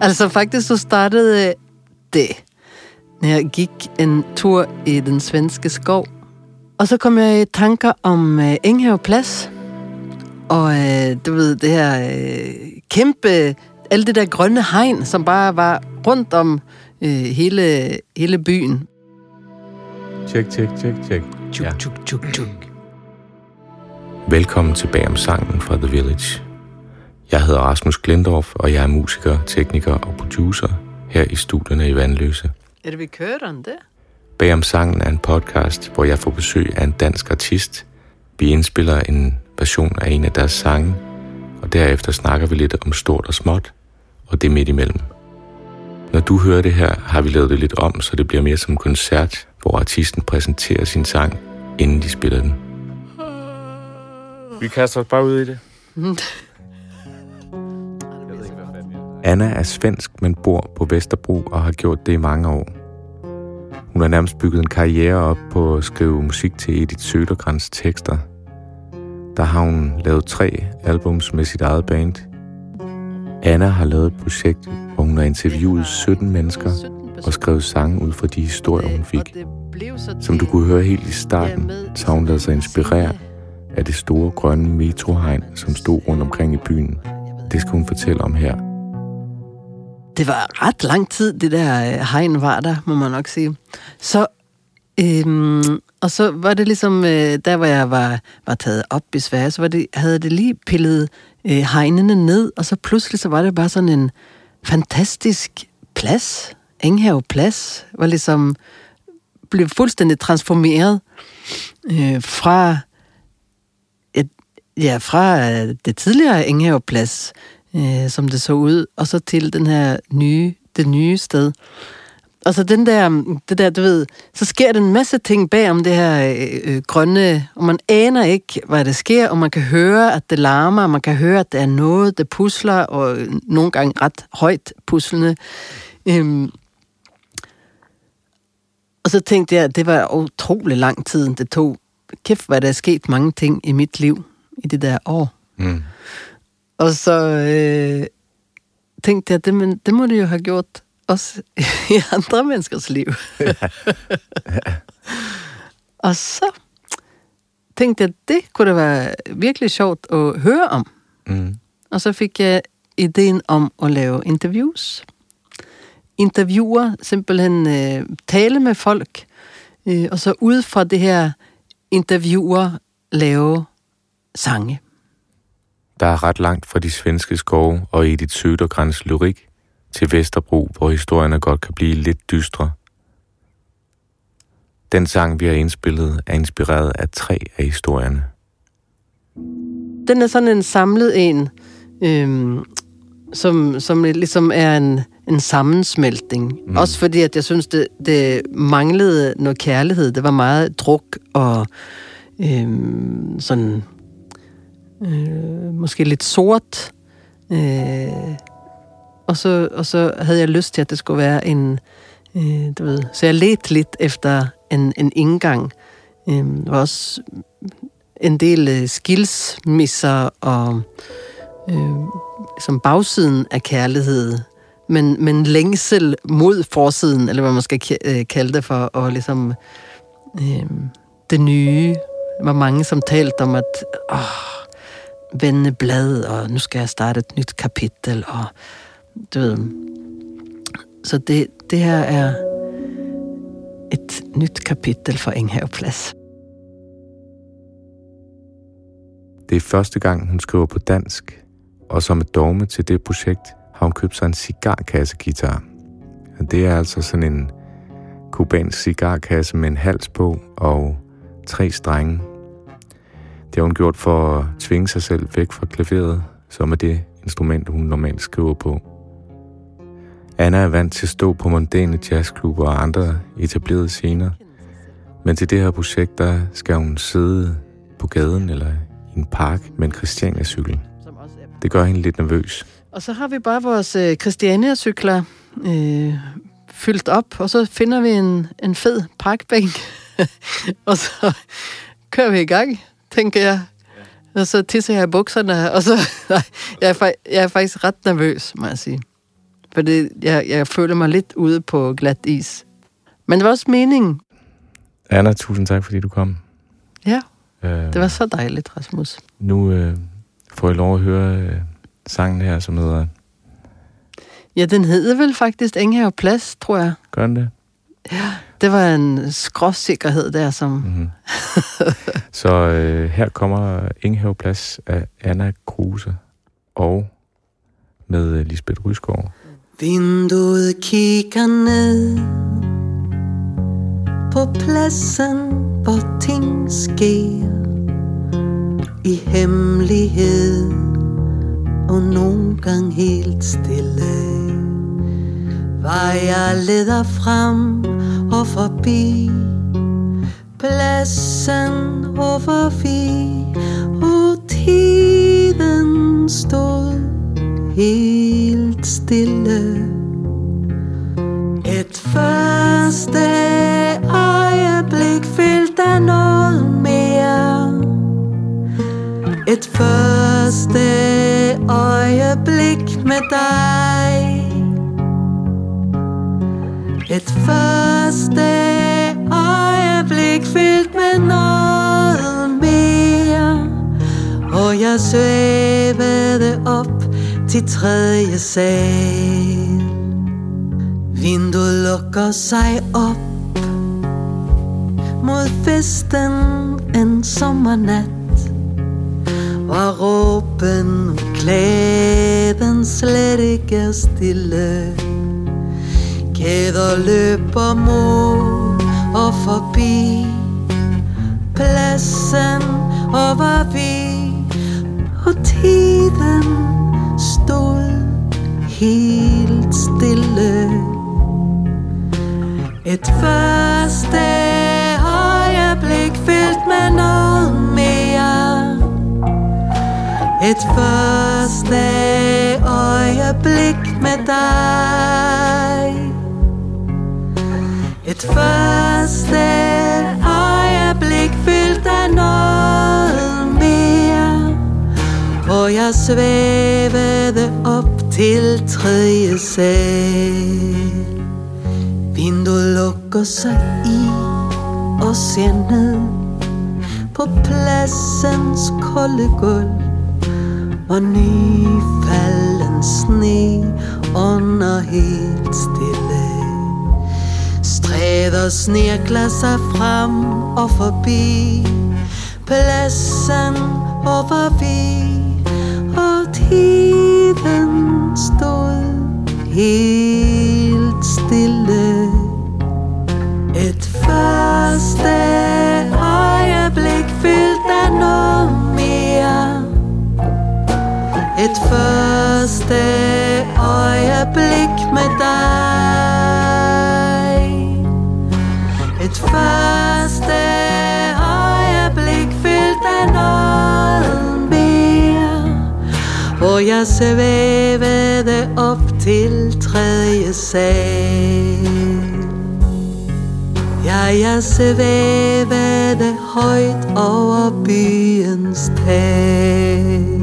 Altså faktisk så startede det, når jeg gik en tur i den svenske skov. Og så kom jeg i tanker om uh, Enghave Plads. Og uh, du ved, det her uh, kæmpe, alt det der grønne hegn, som bare var rundt om uh, hele, hele byen. Tjek, tjek, tjek, tjek. Tjuk, Ja. tjuk, tjuk, tjuk. Velkommen tilbage om sangen fra The Village. Jeg hedder Rasmus Glendorf, og jeg er musiker, tekniker og producer her i studierne i Vandløse. Er det vi kører den der? Bag om sangen er en podcast, hvor jeg får besøg af en dansk artist. Vi indspiller en version af en af deres sange, og derefter snakker vi lidt om stort og småt, og det midt imellem. Når du hører det her, har vi lavet det lidt om, så det bliver mere som en koncert, hvor artisten præsenterer sin sang, inden de spiller den. Vi kaster os bare ud i det. Anna er svensk, men bor på Vesterbro og har gjort det i mange år. Hun har nærmest bygget en karriere op på at skrive musik til Edith Sødergrans tekster. Der har hun lavet tre albums med sit eget band. Anna har lavet et projekt, hvor hun har interviewet 17 mennesker og skrevet sange ud fra de historier, hun fik. Som du kunne høre helt i starten, så har hun lavet sig inspirere af det store grønne metrohegn, som stod rundt omkring i byen. Det skal hun fortælle om her. Det var ret lang tid, det der øh, hegn var der, må man nok sige. Så, øhm, og så var det ligesom, øh, der hvor jeg var, var taget op i Sverige, så var det, havde det lige pillet øh, hegnene ned, og så pludselig så var det bare sådan en fantastisk plads. Enghave Plads var ligesom, blev fuldstændig transformeret øh, fra, et, ja, fra øh, det tidligere Enghave Plads, øh, som det så ud, og så til den her nye, det nye sted. Og så den der, det der, du ved, så sker der en masse ting bag om det her øh, øh grønne, og man aner ikke, hvad der sker, og man kan høre, at det larmer, og man kan høre, at der er noget, der pusler, og øh, nogle gange ret højt puslende. Øhm, og så tænkte jeg, at det var utrolig lang tid, det tog. Kæft, hvad der er sket mange ting i mit liv i det der år. Mm. Og så øh, tænkte jeg, det, men, det må det jo have gjort også i andre menneskers liv. og så tænkte jeg, det kunne da være virkelig sjovt at høre om. Mm. Og så fik jeg ideen om at lave interviews. Interviewer, simpelthen øh, tale med folk, øh, og så ud fra det her interviewer lave sange. Der er ret langt fra de svenske skove og Edith Sødergrans lyrik til Vesterbro, hvor historierne godt kan blive lidt dystre. Den sang, vi har indspillet, er inspireret af tre af historierne. Den er sådan en samlet en, øhm, som, som ligesom er en, en sammensmeltning. Mm. Også fordi, at jeg synes, det, det manglede noget kærlighed. Det var meget druk og øhm, sådan øh, måske lidt sort. Øh, og, så, og så havde jeg lyst til, at det skulle være en... Øh, du ved, så jeg ledte lidt efter en, en indgang. Øh, der var også en del øh, skilsmisser og øh, som bagsiden af kærlighed, men, men længsel mod forsiden, eller hvad man skal øh, kalde det for, og ligesom øh, det nye. Der var mange, som talte om, at åh, vende blad, og nu skal jeg starte et nyt kapitel, og du ved. Så det, det her er et nyt kapitel for Enghaveplads. Det er første gang, hun skriver på dansk, og som et dogme til det projekt har hun købt sig en cigarkassegitar. Og Det er altså sådan en kubansk cigarkasse med en hals på og tre strenge. Det har hun gjort for at tvinge sig selv væk fra klaveret, som er det instrument, hun normalt skriver på. Anna er vant til at stå på mondæne jazzklubber og andre etablerede scener, men til det her projekt, der skal hun sidde på gaden eller i en park med en Christiania-cykel. Det gør hende lidt nervøs. Og så har vi bare vores øh, Christiania-cykler øh, fyldt op, og så finder vi en, en fed parkbænk, og så kører vi i gang, tænker jeg. Og så tisser jeg i bukserne, og så... Nej, jeg er, jeg er faktisk ret nervøs, må jeg sige. For det, jeg, jeg føler mig lidt ude på glat is. Men det var også meningen. Anna, tusind tak, fordi du kom. Ja, Øh, det var så dejligt, Rasmus. Nu øh, får I lov at høre øh, sangen her, som hedder... Ja, den hedder vel faktisk Enghave Plads, tror jeg. Gør den det? Det var en skråsikkerhed der, som... Mm-hmm. Så øh, her kommer Inghave Plads af Anna Kruse og med øh, Lisbeth Rysgaard. Vinduet kigger ned på pladsen, hvor ting sker i hemmelighed og nogle gange helt stille. Vejer leder frem og forbi pladsen, og hvor vi og tiden stod helt stille. Jeg svævede op til tredje sal. Vinduet lukker sig op mod festen en sommernat. Var råben og klæden slet ikke er stille. Kæder løber mod og forbi pladsen, og var vi helt stille. Et første øjeblik fyldt med noget mere. Et første øjeblik med dig. Et første øjeblik fyldt af noget mere. Og jeg svævede op til tredje sal. Vinduet lukker sig i og ser ned på pladsens kolde gulv. Og nyfalden sne under helt stille. Stræder snirkler sig frem og forbi pladsen over vi og tiden stod helt stille. Et første øjeblik fyldt af noget mere. Et første øjeblik med dig. Et første jeg svævede op til tredje sal. Ja, jeg svævede højt over byens tag.